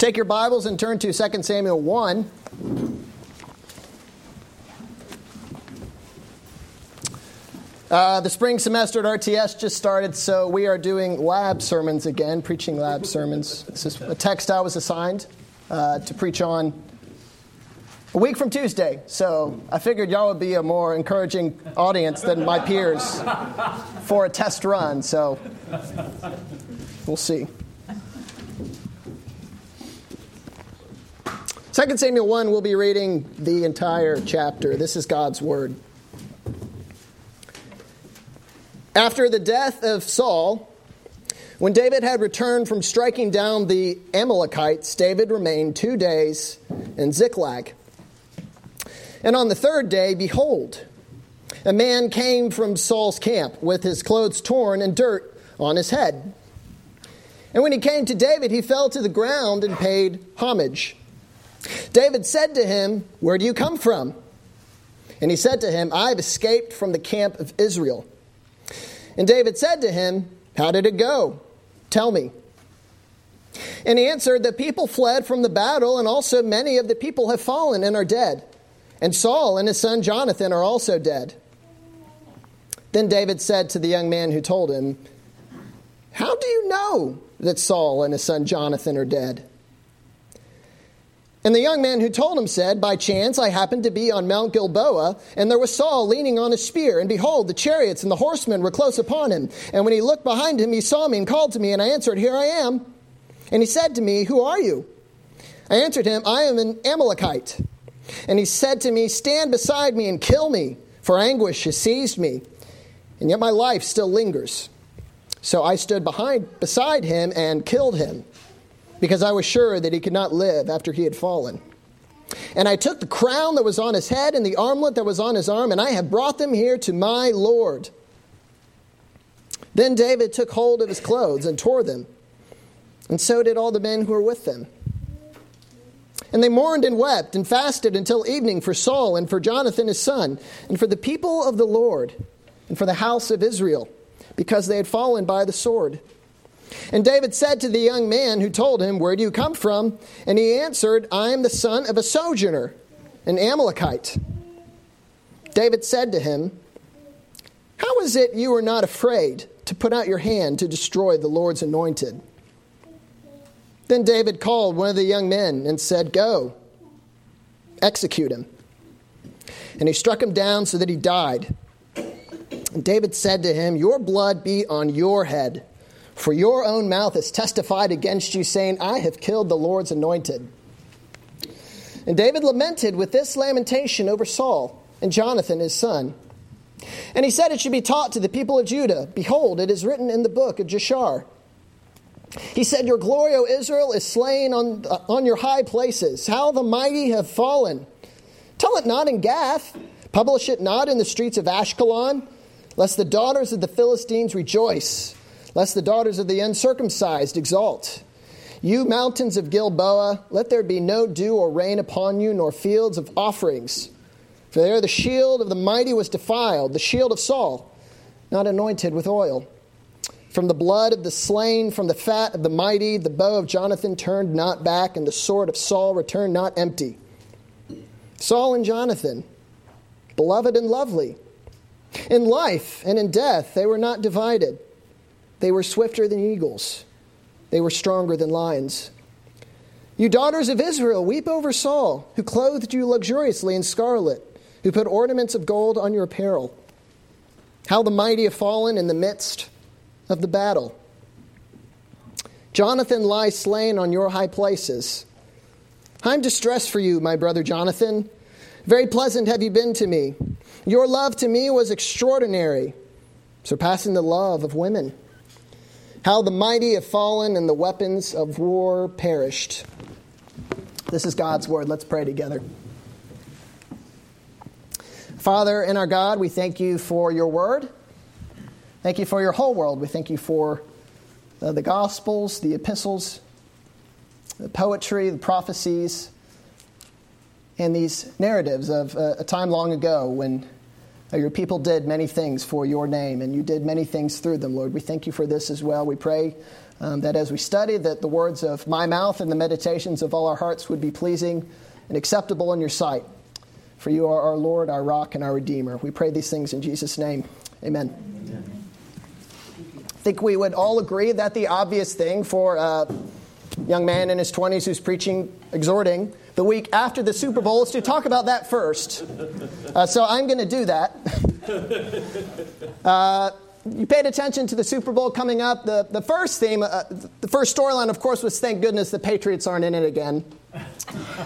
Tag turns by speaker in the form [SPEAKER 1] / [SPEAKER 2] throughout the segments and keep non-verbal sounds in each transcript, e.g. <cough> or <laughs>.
[SPEAKER 1] Take your Bibles and turn to 2 Samuel 1. Uh, the spring semester at RTS just started, so we are doing lab sermons again, preaching lab sermons. This is a text I was assigned uh, to preach on a week from Tuesday, so I figured y'all would be a more encouraging audience than my peers for a test run, so we'll see. 2 Samuel 1, we'll be reading the entire chapter. This is God's Word. After the death of Saul, when David had returned from striking down the Amalekites, David remained two days in Ziklag. And on the third day, behold, a man came from Saul's camp with his clothes torn and dirt on his head. And when he came to David, he fell to the ground and paid homage. David said to him, Where do you come from? And he said to him, I have escaped from the camp of Israel. And David said to him, How did it go? Tell me. And he answered, The people fled from the battle, and also many of the people have fallen and are dead. And Saul and his son Jonathan are also dead. Then David said to the young man who told him, How do you know that Saul and his son Jonathan are dead? And the young man who told him said, By chance I happened to be on Mount Gilboa, and there was Saul leaning on a spear, and behold, the chariots and the horsemen were close upon him. And when he looked behind him, he saw me and called to me, and I answered, Here I am. And he said to me, Who are you? I answered him, I am an Amalekite. And he said to me, Stand beside me and kill me, for anguish has seized me, and yet my life still lingers. So I stood behind beside him and killed him because I was sure that he could not live after he had fallen. And I took the crown that was on his head and the armlet that was on his arm, and I have brought them here to my Lord. Then David took hold of his clothes and tore them, and so did all the men who were with them. And they mourned and wept and fasted until evening for Saul and for Jonathan his son, and for the people of the Lord, and for the house of Israel, because they had fallen by the sword. And David said to the young man who told him, Where do you come from? And he answered, I am the son of a sojourner, an Amalekite. David said to him, How is it you are not afraid to put out your hand to destroy the Lord's anointed? Then David called one of the young men and said, Go, execute him. And he struck him down so that he died. And David said to him, Your blood be on your head. For your own mouth has testified against you, saying, I have killed the Lord's anointed. And David lamented with this lamentation over Saul and Jonathan his son. And he said it should be taught to the people of Judah Behold, it is written in the book of Jashar. He said, Your glory, O Israel, is slain on, uh, on your high places. How the mighty have fallen. Tell it not in Gath, publish it not in the streets of Ashkelon, lest the daughters of the Philistines rejoice lest the daughters of the uncircumcised exult. You mountains of Gilboa, let there be no dew or rain upon you, nor fields of offerings. For there the shield of the mighty was defiled, the shield of Saul, not anointed with oil. From the blood of the slain, from the fat of the mighty, the bow of Jonathan turned not back, and the sword of Saul returned not empty. Saul and Jonathan, beloved and lovely. In life and in death, they were not divided. They were swifter than eagles, they were stronger than lions. You daughters of Israel, weep over Saul, who clothed you luxuriously in scarlet, who put ornaments of gold on your apparel. How the mighty have fallen in the midst of the battle. Jonathan lies slain on your high places. I'm distressed for you, my brother Jonathan. Very pleasant have you been to me. Your love to me was extraordinary, surpassing the love of women. How the mighty have fallen and the weapons of war perished. This is God's word. Let's pray together. Father and our God, we thank you for your word. Thank you for your whole world. We thank you for uh, the gospels, the epistles, the poetry, the prophecies, and these narratives of uh, a time long ago when your people did many things for your name, and you did many things through them, Lord. We thank you for this as well. We pray Um, that as we study, that the words of my mouth and the meditations of all our hearts would be pleasing and acceptable in your sight. For you are our Lord, our rock, and our Redeemer. We pray these things in Jesus' name. Amen. Amen. I think we would all agree that the obvious thing for a young man in his 20s who's preaching, exhorting, the week after the Super Bowl is to talk about that first. Uh, so I'm going to do that. Uh, you paid attention to the Super Bowl coming up. The, the first theme, uh, the first storyline, of course, was thank goodness the Patriots aren't in it again.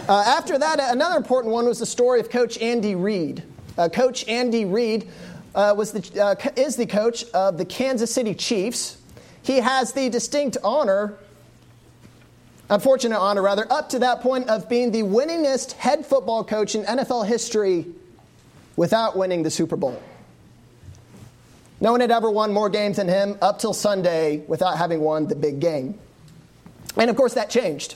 [SPEAKER 1] Uh, after that, another important one was the story of Coach Andy Reid. Uh, coach Andy Reid uh, was the, uh, is the coach of the Kansas City Chiefs. He has the distinct honor, unfortunate honor rather, up to that point of being the winningest head football coach in NFL history without winning the Super Bowl. No one had ever won more games than him up till Sunday without having won the big game. And of course, that changed.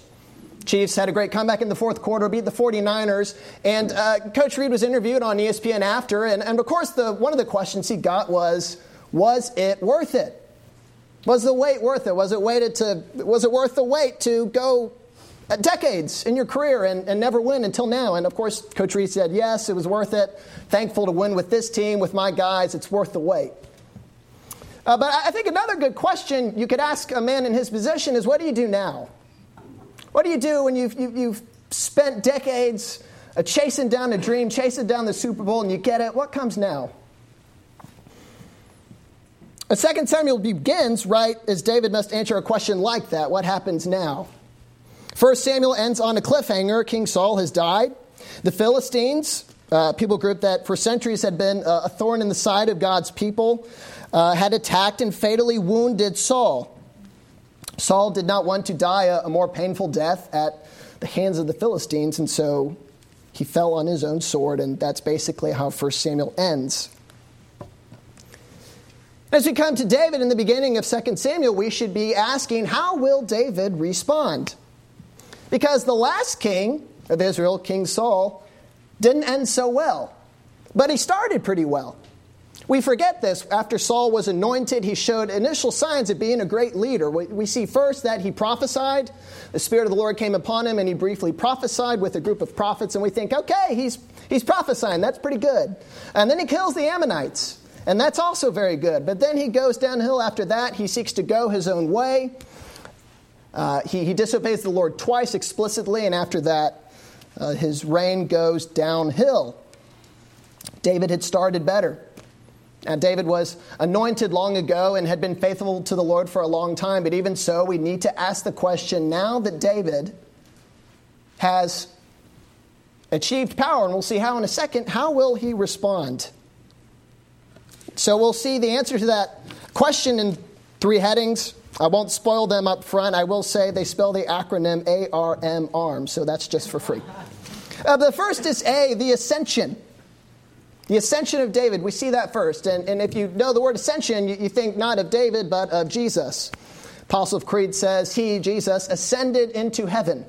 [SPEAKER 1] Chiefs had a great comeback in the fourth quarter, beat the 49ers. And uh, Coach Reid was interviewed on ESPN after. And, and of course, the, one of the questions he got was Was it worth it? Was the wait worth it? Was it, waited to, was it worth the wait to go decades in your career and, and never win until now? And of course, Coach Reid said, Yes, it was worth it. Thankful to win with this team, with my guys. It's worth the wait. Uh, but I think another good question you could ask a man in his position is what do you do now? What do you do when you've, you, you have spent decades uh, chasing down a dream, chasing down the Super Bowl, and you get it? What comes now? A second Samuel begins right as David must answer a question like that. What happens now? First Samuel ends on a cliffhanger. King Saul has died. The Philistines, uh, people group that for centuries had been uh, a thorn in the side of God's people, uh, had attacked and fatally wounded Saul. Saul did not want to die a, a more painful death at the hands of the Philistines, and so he fell on his own sword, and that's basically how 1 Samuel ends. As we come to David in the beginning of 2 Samuel, we should be asking, how will David respond? Because the last king of Israel, King Saul, didn't end so well, but he started pretty well. We forget this. After Saul was anointed, he showed initial signs of being a great leader. We see first that he prophesied. The Spirit of the Lord came upon him, and he briefly prophesied with a group of prophets. And we think, okay, he's, he's prophesying. That's pretty good. And then he kills the Ammonites. And that's also very good. But then he goes downhill after that. He seeks to go his own way. Uh, he, he disobeys the Lord twice explicitly, and after that, uh, his reign goes downhill. David had started better. Now, David was anointed long ago and had been faithful to the Lord for a long time, but even so, we need to ask the question now that David has achieved power, and we'll see how in a second, how will he respond? So we'll see the answer to that question in three headings. I won't spoil them up front. I will say they spell the acronym ARM, ARM, so that's just for free. Uh, the first is A, the ascension. The ascension of David, we see that first. And, and if you know the word ascension, you, you think not of David, but of Jesus. Apostles' Creed says, He, Jesus, ascended into heaven.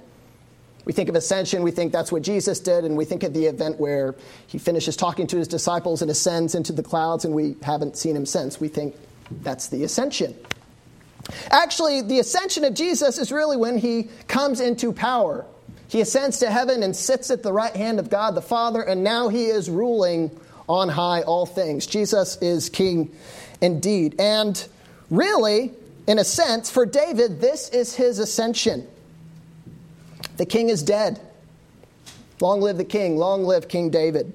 [SPEAKER 1] We think of ascension, we think that's what Jesus did, and we think of the event where he finishes talking to his disciples and ascends into the clouds, and we haven't seen him since. We think that's the ascension. Actually, the ascension of Jesus is really when he comes into power. He ascends to heaven and sits at the right hand of God the Father, and now he is ruling on high all things. Jesus is king indeed. And really, in a sense, for David, this is his ascension. The king is dead. Long live the king. Long live King David.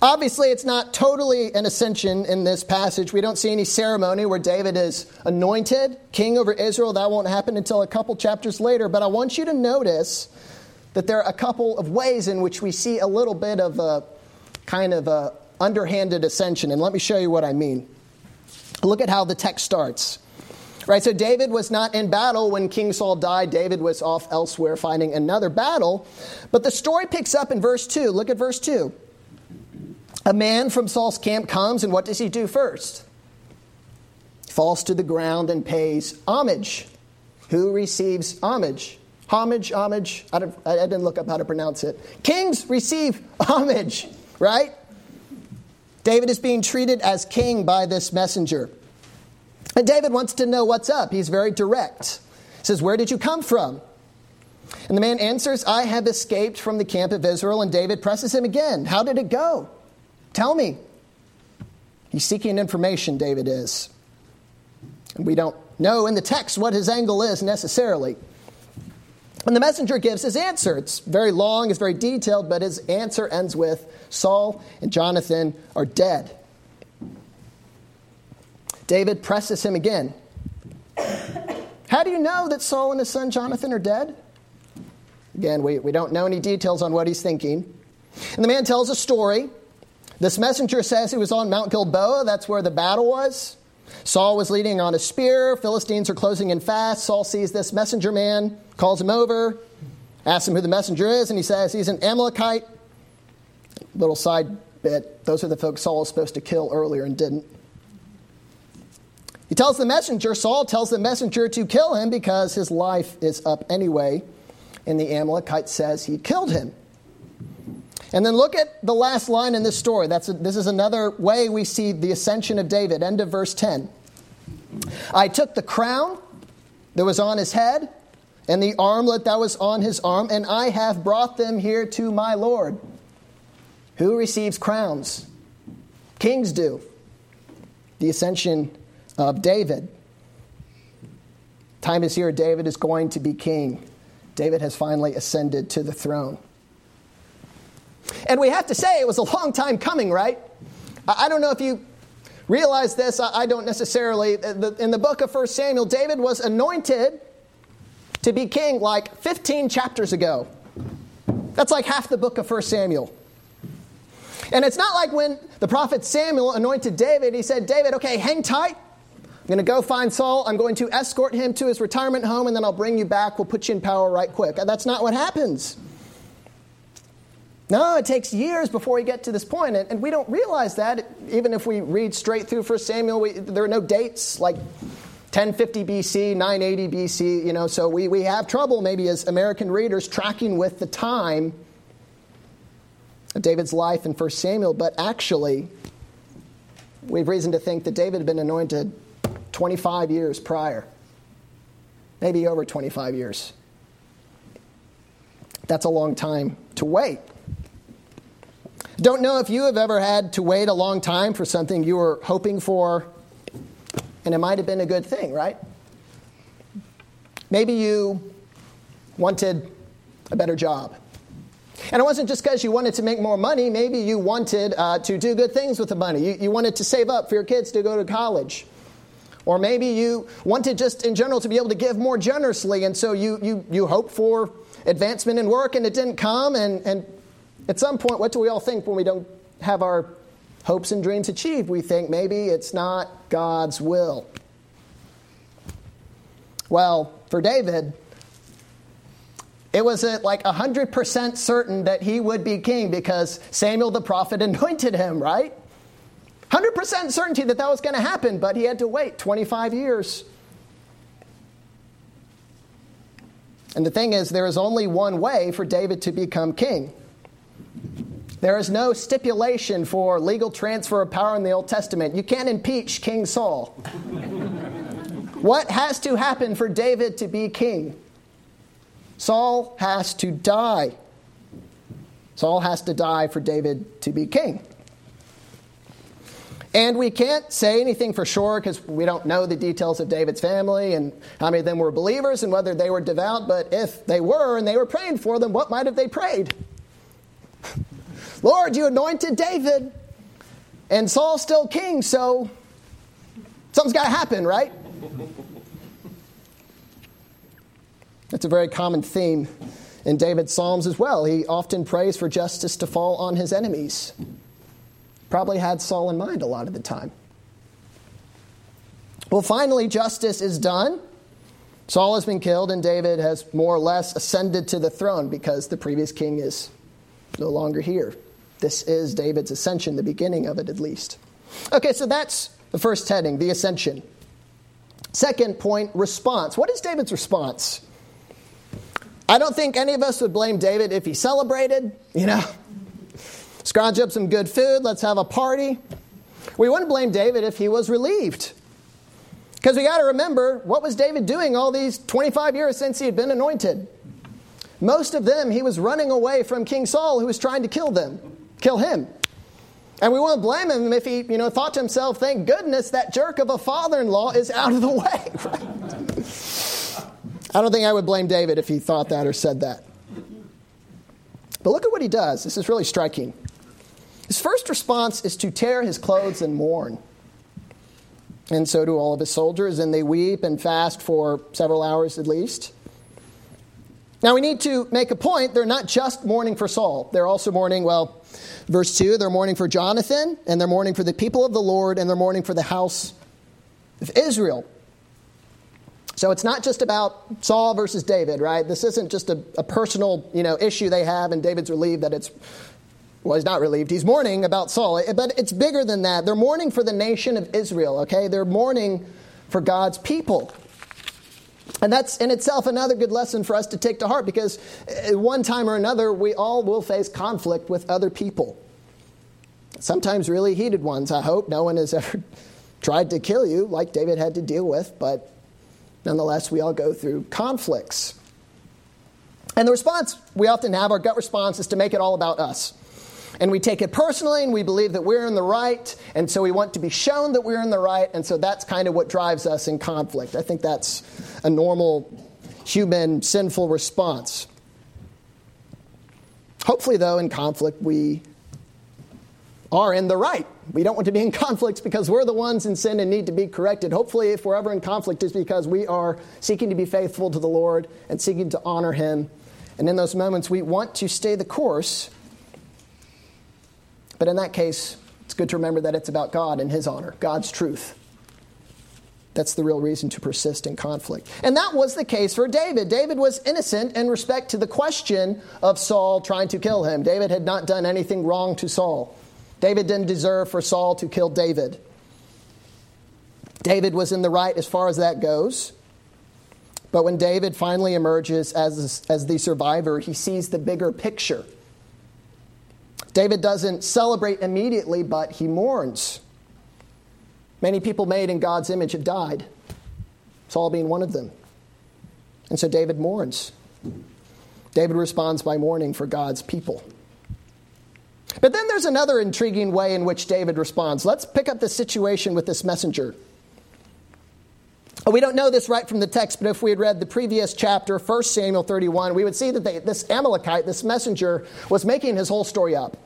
[SPEAKER 1] Obviously, it's not totally an ascension in this passage. We don't see any ceremony where David is anointed king over Israel. That won't happen until a couple chapters later. But I want you to notice that there are a couple of ways in which we see a little bit of a kind of a underhanded ascension. And let me show you what I mean. Look at how the text starts. Right, so David was not in battle when King Saul died. David was off elsewhere fighting another battle. But the story picks up in verse 2. Look at verse 2. A man from Saul's camp comes, and what does he do first? Falls to the ground and pays homage. Who receives homage? Homage, homage. I, I didn't look up how to pronounce it. Kings receive homage right? David is being treated as king by this messenger. And David wants to know what's up. He's very direct. He says, Where did you come from? And the man answers, I have escaped from the camp of Israel. And David presses him again. How did it go? Tell me. He's seeking information, David is. And we don't know in the text what his angle is necessarily. And the messenger gives his answer. It's very long, it's very detailed, but his answer ends with Saul and Jonathan are dead. David presses him again. How do you know that Saul and his son Jonathan are dead? Again, we, we don't know any details on what he's thinking. And the man tells a story. This messenger says he was on Mount Gilboa, that's where the battle was. Saul was leading on a spear. Philistines are closing in fast. Saul sees this messenger man, calls him over, asks him who the messenger is, and he says he's an Amalekite. Little side bit those are the folks Saul was supposed to kill earlier and didn't. He tells the messenger, Saul tells the messenger to kill him because his life is up anyway. And the Amalekite says he killed him. And then look at the last line in this story. That's a, this is another way we see the ascension of David. End of verse 10. I took the crown that was on his head and the armlet that was on his arm, and I have brought them here to my Lord. Who receives crowns? Kings do. The ascension of David. Time is here, David is going to be king. David has finally ascended to the throne. And we have to say, it was a long time coming, right? I don't know if you realize this, I don't necessarily. In the book of 1 Samuel, David was anointed to be king like 15 chapters ago. That's like half the book of 1 Samuel. And it's not like when the prophet Samuel anointed David, he said, David, okay, hang tight. I'm going to go find Saul. I'm going to escort him to his retirement home, and then I'll bring you back. We'll put you in power right quick. That's not what happens. No, it takes years before we get to this point, and, we don't realize that. Even if we read straight through 1 Samuel, we, there are no dates like 1050 BC, 980 BC, you know, so we, we have trouble maybe as American readers tracking with the time of David's life in 1 Samuel, but actually, we have reason to think that David had been anointed 25 years prior, maybe over 25 years. That's a long time to wait. Don't know if you have ever had to wait a long time for something you were hoping for, and it might have been a good thing, right? Maybe you wanted a better job. And it wasn't just because you wanted to make more money. Maybe you wanted uh, to do good things with the money. You, you wanted to save up for your kids to go to college. Or maybe you wanted just in general to be able to give more generously, and so you, you, you hoped for advancement in work and it didn't come. And, and at some point, what do we all think when we don't have our hopes and dreams achieved? We think maybe it's not God's will. Well, for David, it was uh, like 100% certain that he would be king because Samuel the prophet <laughs> anointed him, right? 100% certainty that that was going to happen, but he had to wait 25 years. And the thing is, there is only one way for David to become king. There is no stipulation for legal transfer of power in the Old Testament. You can't impeach King Saul. <laughs> what has to happen for David to be king? Saul has to die. Saul has to die for David to be king. And we can't say anything for sure because we don't know the details of David's family and how many of them were believers and whether they were devout. But if they were and they were praying for them, what might have they prayed? Lord, you anointed David and Saul's still king, so something's got to happen, right? That's a very common theme in David's Psalms as well. He often prays for justice to fall on his enemies. Probably had Saul in mind a lot of the time. Well, finally, justice is done. Saul has been killed, and David has more or less ascended to the throne because the previous king is no longer here. This is David's ascension, the beginning of it at least. Okay, so that's the first heading, the ascension. Second point, response. What is David's response? I don't think any of us would blame David if he celebrated, you know, scrounge up some good food, let's have a party. We wouldn't blame David if he was relieved. Because we got to remember, what was David doing all these 25 years since he had been anointed? Most of them, he was running away from King Saul, who was trying to kill them, kill him. And we won't blame him if he, you know, thought to himself, "Thank goodness that jerk of a father-in-law is out of the <laughs> way." I don't think I would blame David if he thought that or said that. But look at what he does. This is really striking. His first response is to tear his clothes and mourn. And so do all of his soldiers, and they weep and fast for several hours at least. Now, we need to make a point. They're not just mourning for Saul, they're also mourning, well, verse 2, they're mourning for Jonathan, and they're mourning for the people of the Lord, and they're mourning for the house of Israel. So it's not just about Saul versus David, right? This isn't just a, a personal you know, issue they have, and David's relieved that it's well, he's not relieved. He's mourning about Saul, eh, but it's bigger than that. They're mourning for the nation of Israel, okay? They're mourning for God's people. And that's in itself another good lesson for us to take to heart because eh, one time or another, we all will face conflict with other people. Sometimes really heated ones, I hope. No one has <laughs> ever tried to kill you like David had to deal with, but nonetheless, we all go through conflicts. And the response we often have, our gut response, is to make it all about us. And we take it personally and we believe that we're in the right, and so we want to be shown that we're in the right, and so that's kind of what drives us in conflict. I think that's a normal human sinful response. Hopefully, though, in conflict, we are in the right. We don't want to be in conflicts because we're the ones in sin and need to be corrected. Hopefully, if we're ever in conflict, it's because we are seeking to be faithful to the Lord and seeking to honor Him. And in those moments, we want to stay the course but in that case, it's good to remember that it's about God and His honor, God's truth. That's the real reason to persist in conflict. And that was the case for David. David was innocent in respect to the question of Saul trying to kill him. David had not done anything wrong to Saul. David didn't deserve for Saul to kill David. David was in the right as far as that goes. But when David finally emerges as, as the survivor, he sees the bigger picture. David doesn't celebrate immediately, but he mourns. Many people made in God's image have died, Saul being one of them. And so David mourns. David responds by mourning for God's people. But then there's another intriguing way in which David responds. Let's pick up the situation with this messenger. We don't know this right from the text, but if we had read the previous chapter, 1 Samuel 31, we would see that they, this Amalekite, this messenger, was making his whole story up.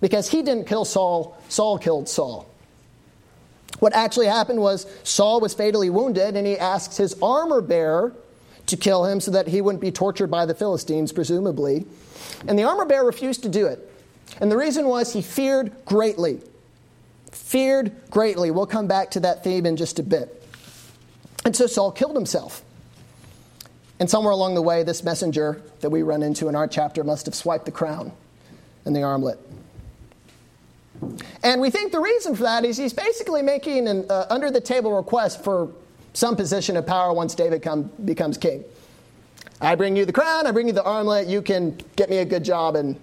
[SPEAKER 1] Because he didn't kill Saul, Saul killed Saul. What actually happened was Saul was fatally wounded, and he asks his armor bearer to kill him so that he wouldn't be tortured by the Philistines, presumably. And the armor bearer refused to do it. And the reason was he feared greatly. Feared greatly. We'll come back to that theme in just a bit. And so Saul killed himself. And somewhere along the way, this messenger that we run into in our chapter must have swiped the crown and the armlet. And we think the reason for that is he's basically making an uh, under the table request for some position of power once David come, becomes king. I bring you the crown, I bring you the armlet, you can get me a good job in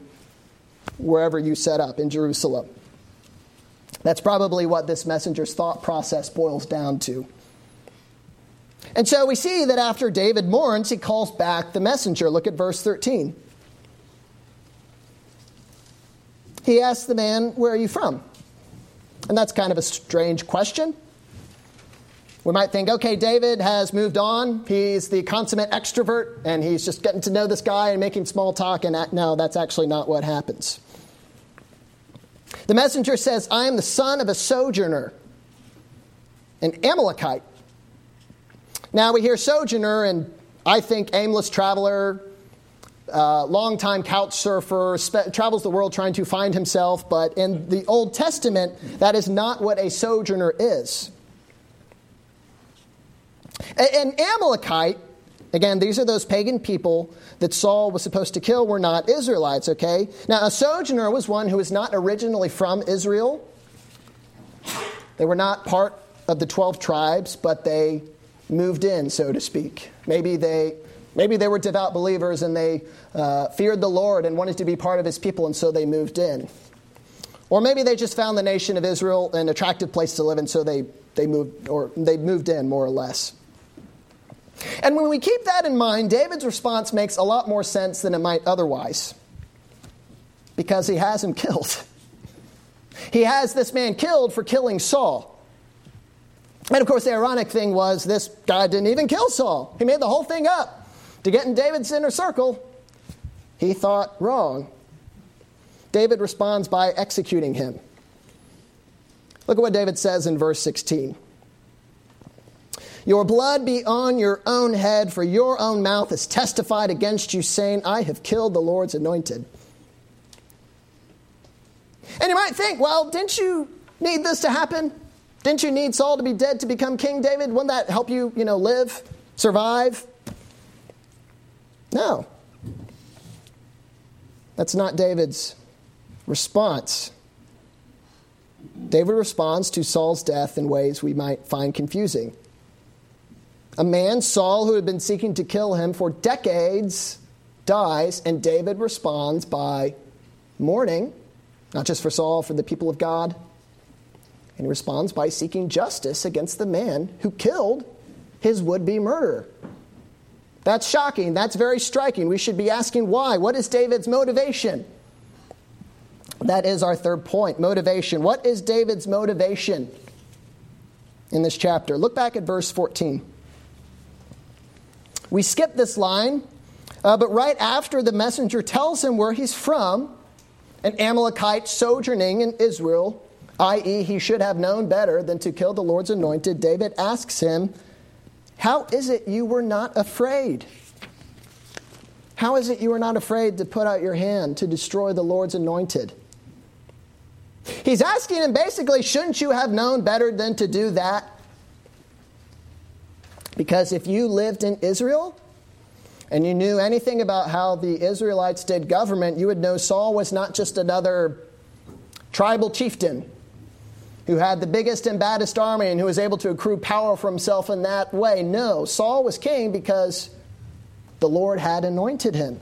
[SPEAKER 1] wherever you set up in Jerusalem. That's probably what this messenger's thought process boils down to. And so we see that after David mourns, he calls back the messenger. Look at verse 13. He asks the man, Where are you from? And that's kind of a strange question. We might think, okay, David has moved on. He's the consummate extrovert, and he's just getting to know this guy and making small talk. And no, that's actually not what happens. The messenger says, I am the son of a sojourner, an Amalekite now we hear sojourner, and I think aimless traveler, uh, longtime couch surfer, spe- travels the world trying to find himself, but in the Old Testament, that is not what a sojourner is. An Amalekite, again, these are those pagan people that Saul was supposed to kill, were not Israelites, okay? Now, a sojourner was one who was not originally from Israel. They were not part of the 12 tribes, but they moved in, so to speak. Maybe they, maybe they were devout believers and they uh, feared the Lord and wanted to be part of his people, and so they moved in. Or maybe they just found the nation of Israel an attractive place to live, and so they they moved or they moved in more or less. And when we keep that in mind, David's response makes a lot more sense than it might otherwise. Because he has him <laughs> killed. He has this man killed for killing Saul. And of course, the ironic thing was this guy didn't even kill Saul. He made the whole thing up to get in David's inner circle. He thought wrong. David responds by executing him. Look at what David says in verse 16. Your blood be on your own head, for your own mouth has testified against you, saying, I have killed the Lord's anointed. And you might think, well, didn't you need this to happen? Didn't you need Saul to be dead to become king, David? Wouldn't that help you, you know, live, survive? No. That's not David's response. David responds to Saul's death in ways we might find confusing. A man, Saul, who had been seeking to kill him for decades, dies, and David responds by mourning not just for Saul, for the people of God. And he responds by seeking justice against the man who killed his would be murderer. That's shocking. That's very striking. We should be asking why. What is David's motivation? That is our third point motivation. What is David's motivation in this chapter? Look back at verse 14. We skip this line, uh, but right after the messenger tells him where he's from, an Amalekite sojourning in Israel, i.e., he should have known better than to kill the Lord's anointed, David asks him, How is it you were not afraid? How is it you were not afraid to put out your hand to destroy the Lord's anointed? He's asking him basically, shouldn't you have known better than to do that? Because if you lived in Israel, and you knew anything about how the Israelites did government, you would know Saul was not just another tribal chieftain who had the biggest and baddest army and who was able to accrue power for himself in that way. No, Saul was king because the Lord had anointed him.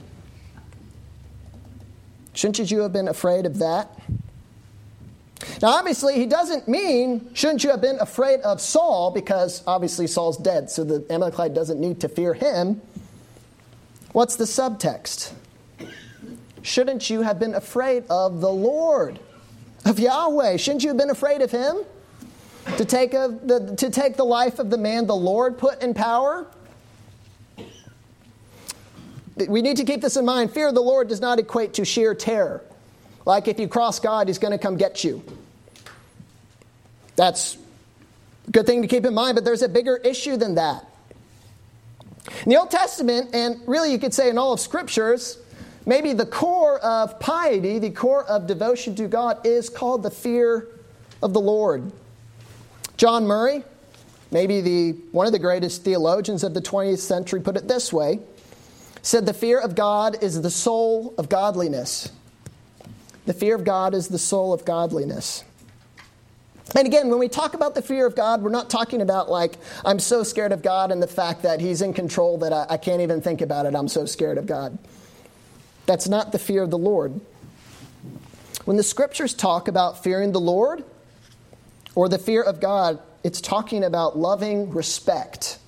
[SPEAKER 1] Shouldn't you have been afraid of that? Now, obviously, he doesn't mean, shouldn't you have been afraid of Saul, because obviously Saul's dead, so the Amalekite doesn't need to fear him. What's the subtext? Shouldn't you have been afraid of the Lord, of Yahweh? Shouldn't you have been afraid of him? To take, a, the, to take the life of the man the Lord put in power? We need to keep this in mind. Fear of the Lord does not equate to sheer terror. Like if you cross God, he's going to come get you. That's a good thing to keep in mind, but there's a bigger issue than that. In the Old Testament, and really you could say in all of Scriptures, maybe the core of piety, the core of devotion to God, is called the fear of the Lord. John Murray, maybe the, one of the greatest theologians of the 20th century, put it this way said, The fear of God is the soul of godliness. The fear of God is the soul of godliness. And again, when we talk about the fear of God, we're not talking about like, I'm so scared of God and the fact that He's in control that I, I can't even think about it. I'm so scared of God. That's not the fear of the Lord. When the scriptures talk about fearing the Lord or the fear of God, it's talking about loving respect.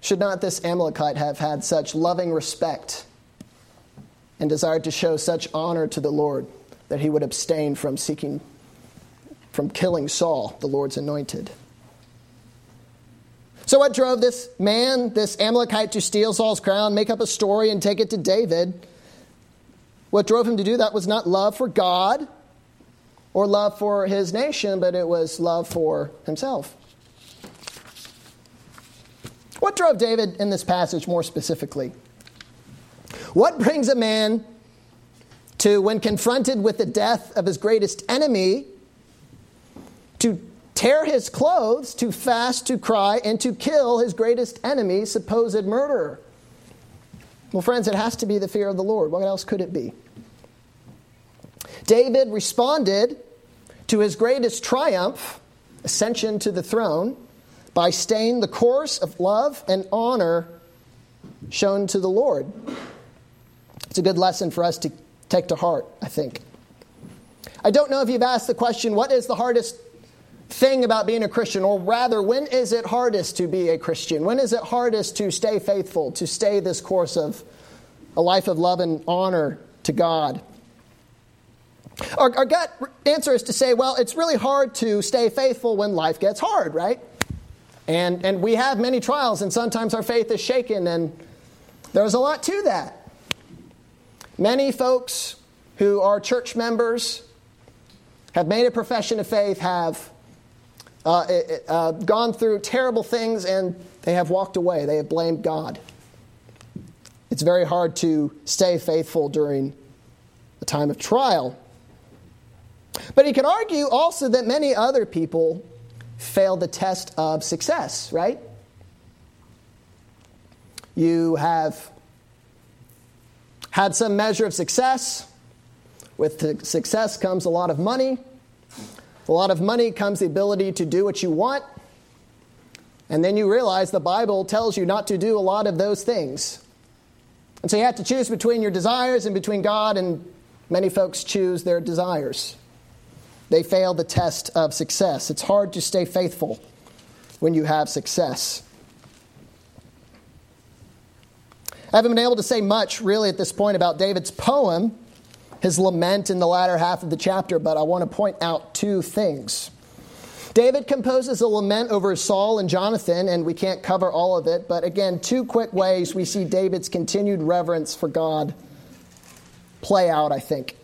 [SPEAKER 1] Should not this Amalekite have had such loving respect and desired to show such honor to the Lord that he would abstain from seeking from killing Saul, the Lord's anointed. So, what drove this man, this Amalekite, to steal Saul's crown, make up a story, and take it to David? What drove him to do that was not love for God or love for his nation, but it was love for himself. What drove David in this passage more specifically? What brings a man to, when confronted with the death of his greatest enemy, to tear his clothes, to fast, to cry, and to kill his greatest enemy, supposed murderer. Well, friends, it has to be the fear of the Lord. What else could it be? David responded to his greatest triumph, ascension to the throne, by staying the course of love and honor shown to the Lord. It's a good lesson for us to take to heart, I think. I don't know if you've asked the question what is the hardest thing about being a Christian, or rather, when is it hardest to be a Christian? When is it hardest to stay faithful, to stay this course of a life of love and honor to God? Our, our gut answer is to say, well, it's really hard to stay faithful when life gets hard, right? And, and we have many trials, and sometimes our faith is shaken, and there's a lot to that. Many folks who are church members have made a profession of faith, have uh, uh, gone through terrible things, and they have walked away. They have blamed God. It's very hard to stay faithful during a time of trial. But he could argue also that many other people fail the test of success, right? You have had some measure of success. With success comes a lot of money. A lot of money comes the ability to do what you want. And then you realize the Bible tells you not to do a lot of those things. And so you have to choose between your desires and between God, and many folks choose their desires. They fail the test of success. It's hard to stay faithful when you have success. I haven't been able to say much really at this point about David's poem, his lament in the latter half of the chapter, but I want to point out two things. David composes a lament over Saul and Jonathan, and we can't cover all of it, but again, two quick ways we see David's continued reverence for God play out, I think.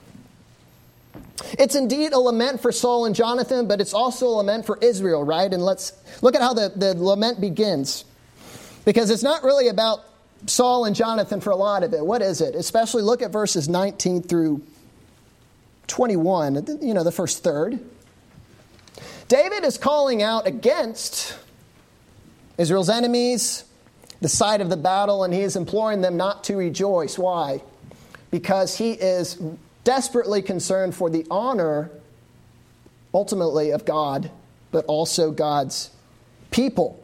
[SPEAKER 1] It's indeed a lament for Saul and Jonathan, but it's also a lament for Israel, right? And let's look at how the, the lament begins. Because it's not really about Saul and Jonathan for a lot of it. What is it? Especially look at verses 19 through 21, you know, the first third. David is calling out against Israel's enemies, the side of the battle, and he is imploring them not to rejoice. Why? Because he is desperately concerned for the honor, ultimately, of God, but also God's people.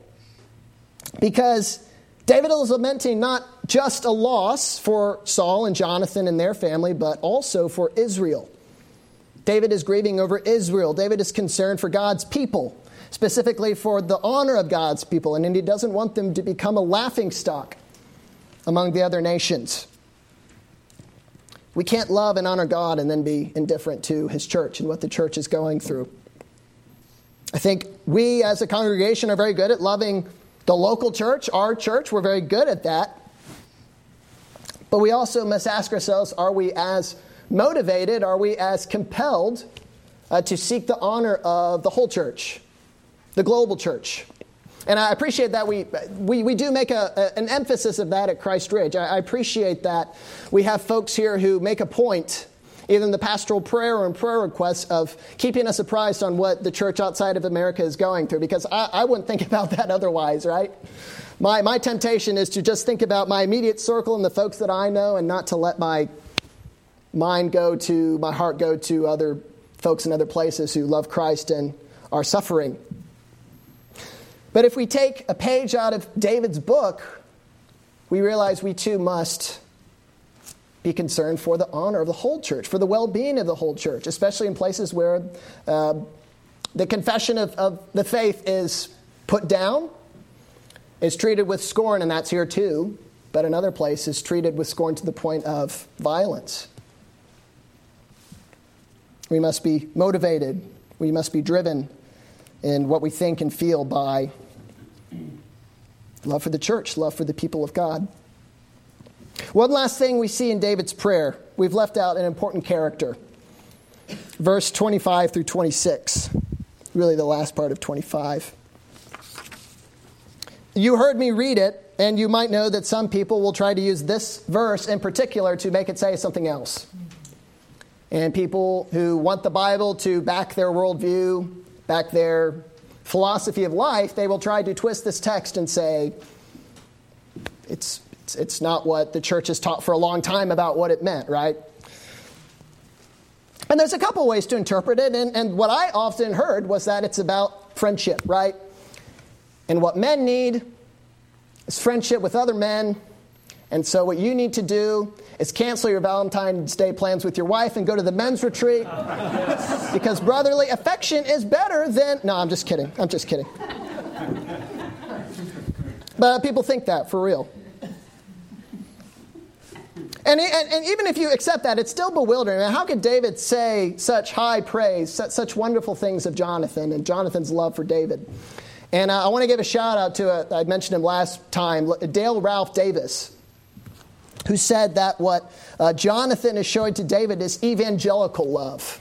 [SPEAKER 1] Because David is lamenting not just a loss for Saul and Jonathan and their family, but also for Israel. David is grieving over Israel. David is concerned for God's people, specifically for the honor of God's people, and he doesn't want them to become a laughing stock among the other nations. We can't love and honor God and then be indifferent to his church and what the church is going through. I think we as a congregation are very good at loving the local church, our church. We're very good at that. But we also must ask ourselves are we as motivated, are we as compelled uh, to seek the honor of the whole church, the global church? And I appreciate that we, we, we do make a, a, an emphasis of that at Christ Ridge. I, I appreciate that we have folks here who make a point either in the pastoral prayer or in prayer requests of keeping us apprised on what the church outside of America is going through, because I, I, wouldn't think <laughs> about that otherwise, right? My, my temptation is to just think about my immediate circle and the folks that I know and not to let my mind go to, my heart go to other folks in other places who love Christ and are suffering. But if we take a page out of David's book, we realize we too must be concerned for the honor of the whole church, for the well being of the whole church, especially in places where uh, the confession of, of the faith is put down, is treated with scorn, and that's here too, but in other places, treated with scorn to the point of violence. We must be motivated, we must be driven in what we think and feel by love for the church, love for the people of God. One last thing we see in David's prayer we've left out an important character. Verse 25 through 26, really the last part of 25. You heard me read it, and you might know that some people will try to use this verse in particular to make it say something else. And people who want the Bible to back their worldview, back their philosophy of life, they will try to twist this text and say, it's, it's, it's not what the church has taught for a long time about what it meant, right? And there's a couple ways to interpret it, and, and what I often heard was that it's about friendship, right? And what men need is friendship with other men, And so, what you need to do is cancel your Valentine's Day plans with your wife and go to the men's retreat <laughs> because brotherly affection is better than. No, I'm just kidding. I'm just kidding. But people think that for real. And, and, and, even if you accept that, it's still bewildering. how could David say such high praise, such, such, wonderful things of Jonathan and Jonathan's love for David? And uh, I want to give a shout out to, a, I mentioned him last time, Dale Ralph Davis, who said that what uh, Jonathan is showing to David is evangelical love.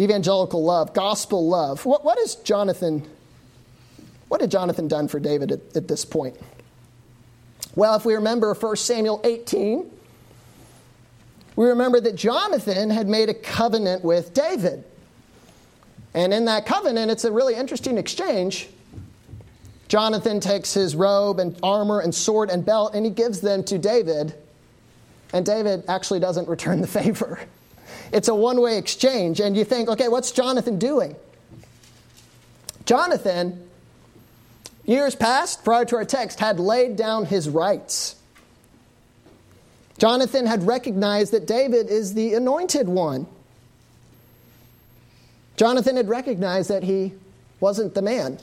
[SPEAKER 1] Evangelical love, gospel love. What, what is Jonathan? What had Jonathan done for David at, at this point? Well, if we remember 1 Samuel 18, we remember that Jonathan had made a covenant with David. And in that covenant, it's a really interesting exchange. Jonathan takes his robe and armor and sword and belt and he gives them to David. And David actually doesn't return the <laughs> favor. It's a one way exchange. And you think, okay, what's Jonathan doing? Jonathan years past, prior to our text, had laid down his rights. Jonathan had recognized that David is the anointed one. Jonathan had recognized that he wasn't the man.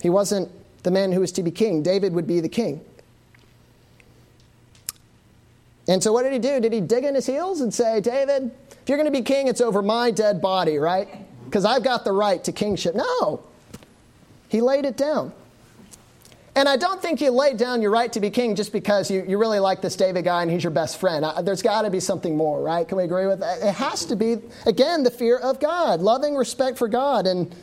[SPEAKER 1] He wasn't the man who was to be king. David would be the king. And so, what did he do? Did he dig in his heels and say, David, if you're going to be king, it's over my dead body, right? Because I've got the right to kingship. No. He laid it down. And I don't think you laid down your right to be king just because you, you really like this David guy and he's your best friend. I, there's got to be something more, right? Can we agree with that? It has to be, again, the fear of God, loving respect for God and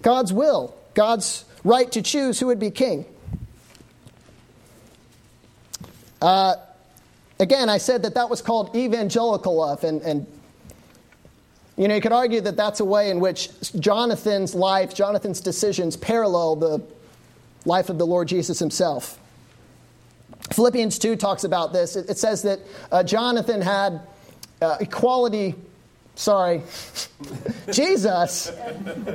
[SPEAKER 1] God's will, God's right to choose who would be king. Uh, again, I said that that was called evangelical love, and, and you know, you could argue that that's a way in which Jonathan's life, Jonathan's decisions parallel the life of the Lord Jesus himself. Philippians 2 talks about this. It, says that uh, Jonathan had uh, equality, sorry, <laughs> Jesus,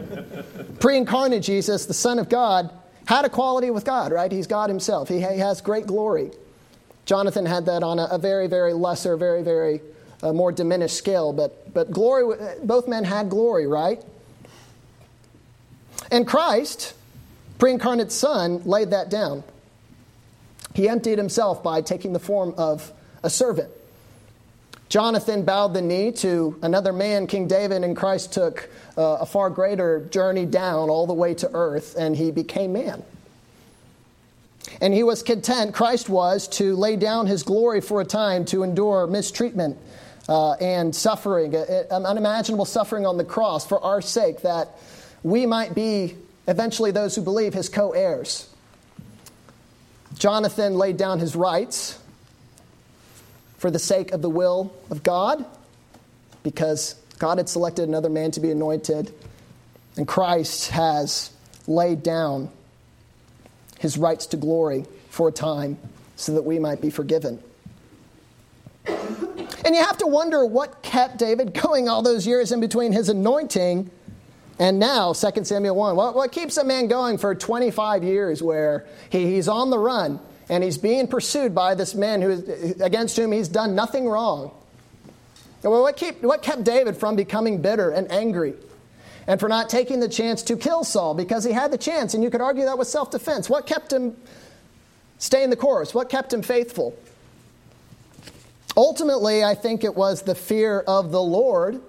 [SPEAKER 1] <laughs> pre incarnate Jesus, the Son of God, had equality with God, right? He's God himself, he, he has great glory. Jonathan had that on a, a very, very lesser, very, very uh, more diminished scale, but but glory, both men had glory, right? And Christ, pre incarnate Son, laid that down. He emptied himself by taking the form of a servant. Jonathan bowed the knee to another man, King David, and Christ took uh, a far greater journey down all the way to earth, and he became man. And he was content, Christ was, to lay down his glory for a time to endure mistreatment uh, and suffering, unimaginable suffering on the cross for our sake, that we might be eventually those who believe his co heirs. Jonathan laid down his rights for the sake of the will of God, because God had selected another man to be anointed, and Christ has laid down his rights to glory for a time so that we might be forgiven. And you have to wonder what kept David going all those years in between his anointing and now 2 Samuel 1. What, what keeps a man going for 25 years where he, he's on the run and he's being pursued by this man who is, against whom he's done nothing wrong? Well, what, keep, what kept David from becoming bitter and angry and for not taking the chance to kill Saul because he had the chance, and you could argue that was self defense? What kept him staying the course? What kept him faithful? Ultimately, I think it was the fear of the Lord.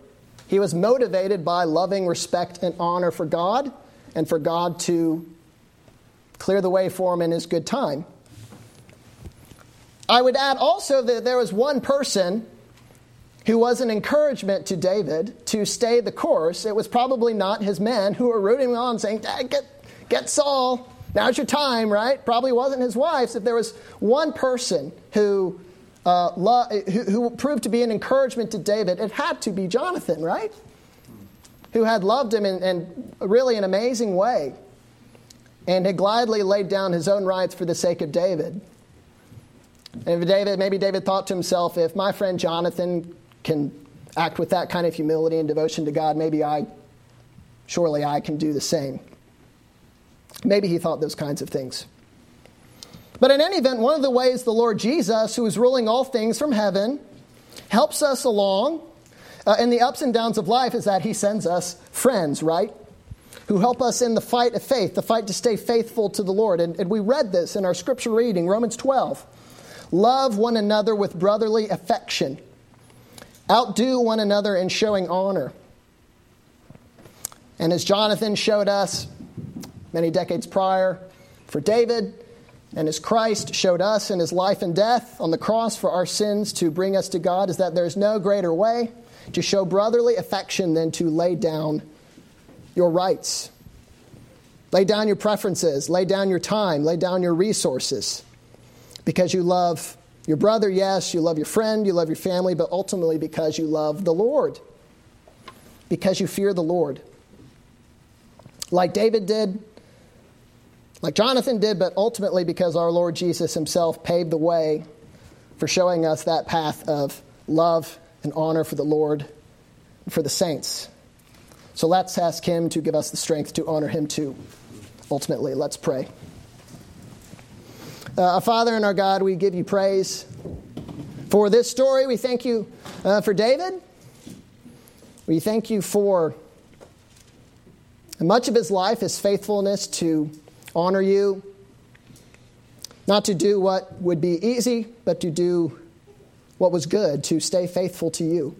[SPEAKER 1] He was motivated by loving respect and honor for God and for God to clear the way for him in his good time. I would add also that there was one person who was an encouragement to David to stay the course. It was probably not his men who were rooting him on, saying, Get, get Saul, now's your time, right? Probably wasn't his wives. If there was one person who uh, who, who proved to be an encouragement to David, it had to be Jonathan, right? Who had loved him in, in really an amazing way and had gladly laid down his own rights for the sake of David. And David, maybe David thought to himself, if my friend Jonathan can act with that kind of humility and devotion to God, maybe I, surely I can do the same. Maybe he thought those kinds of things. But in any event, one of the ways the Lord Jesus, who is ruling all things from heaven, helps us along uh, in the ups and downs of life is that he sends us friends, right? Who help us in the fight of faith, the fight to stay faithful to the Lord. And, and we read this in our scripture reading, Romans 12. Love one another with brotherly affection. Outdo one another in showing honor. And as Jonathan showed us many decades prior for David, and as Christ showed us in his life and death on the cross for our sins to bring us to God, is that there's no greater way to show brotherly affection than to lay down your rights. Lay down your preferences, lay down your time, lay down your resources. Because you love your brother, yes, you love your friend, you love your family, but ultimately because you love the Lord. Because you fear the Lord. Like David did, like Jonathan did, but ultimately because our Lord Jesus himself paved the way for showing us that path of love and honor for the Lord and for the saints. So let's ask him to give us the strength to honor him too. Ultimately, let's pray. Uh, our Father and our God, we give you praise for this story. We thank you uh, for David. We thank you for much of his life, his faithfulness to honor you, not to do what would be easy, but to do what was good, to stay faithful to you,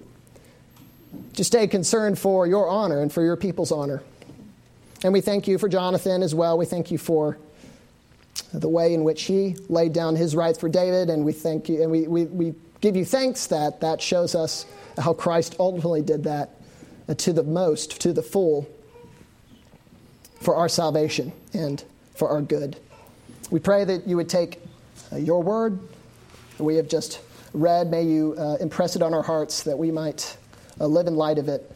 [SPEAKER 1] to stay concerned for your honor and for your people's honor. And we thank you for Jonathan as well. We thank you for the way in which he laid down his rights for David, and we thank you, and we, we, we give you thanks that that shows us how Christ ultimately did that uh, to the most, to the full, for our salvation and for our good. We pray that you would take uh, your word that we have just read, may you uh, impress it on our hearts that we might uh, live in light of it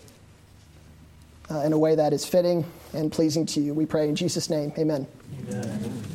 [SPEAKER 1] uh, in a way that is fitting and pleasing to you. We pray in Jesus' name. Amen. Amen.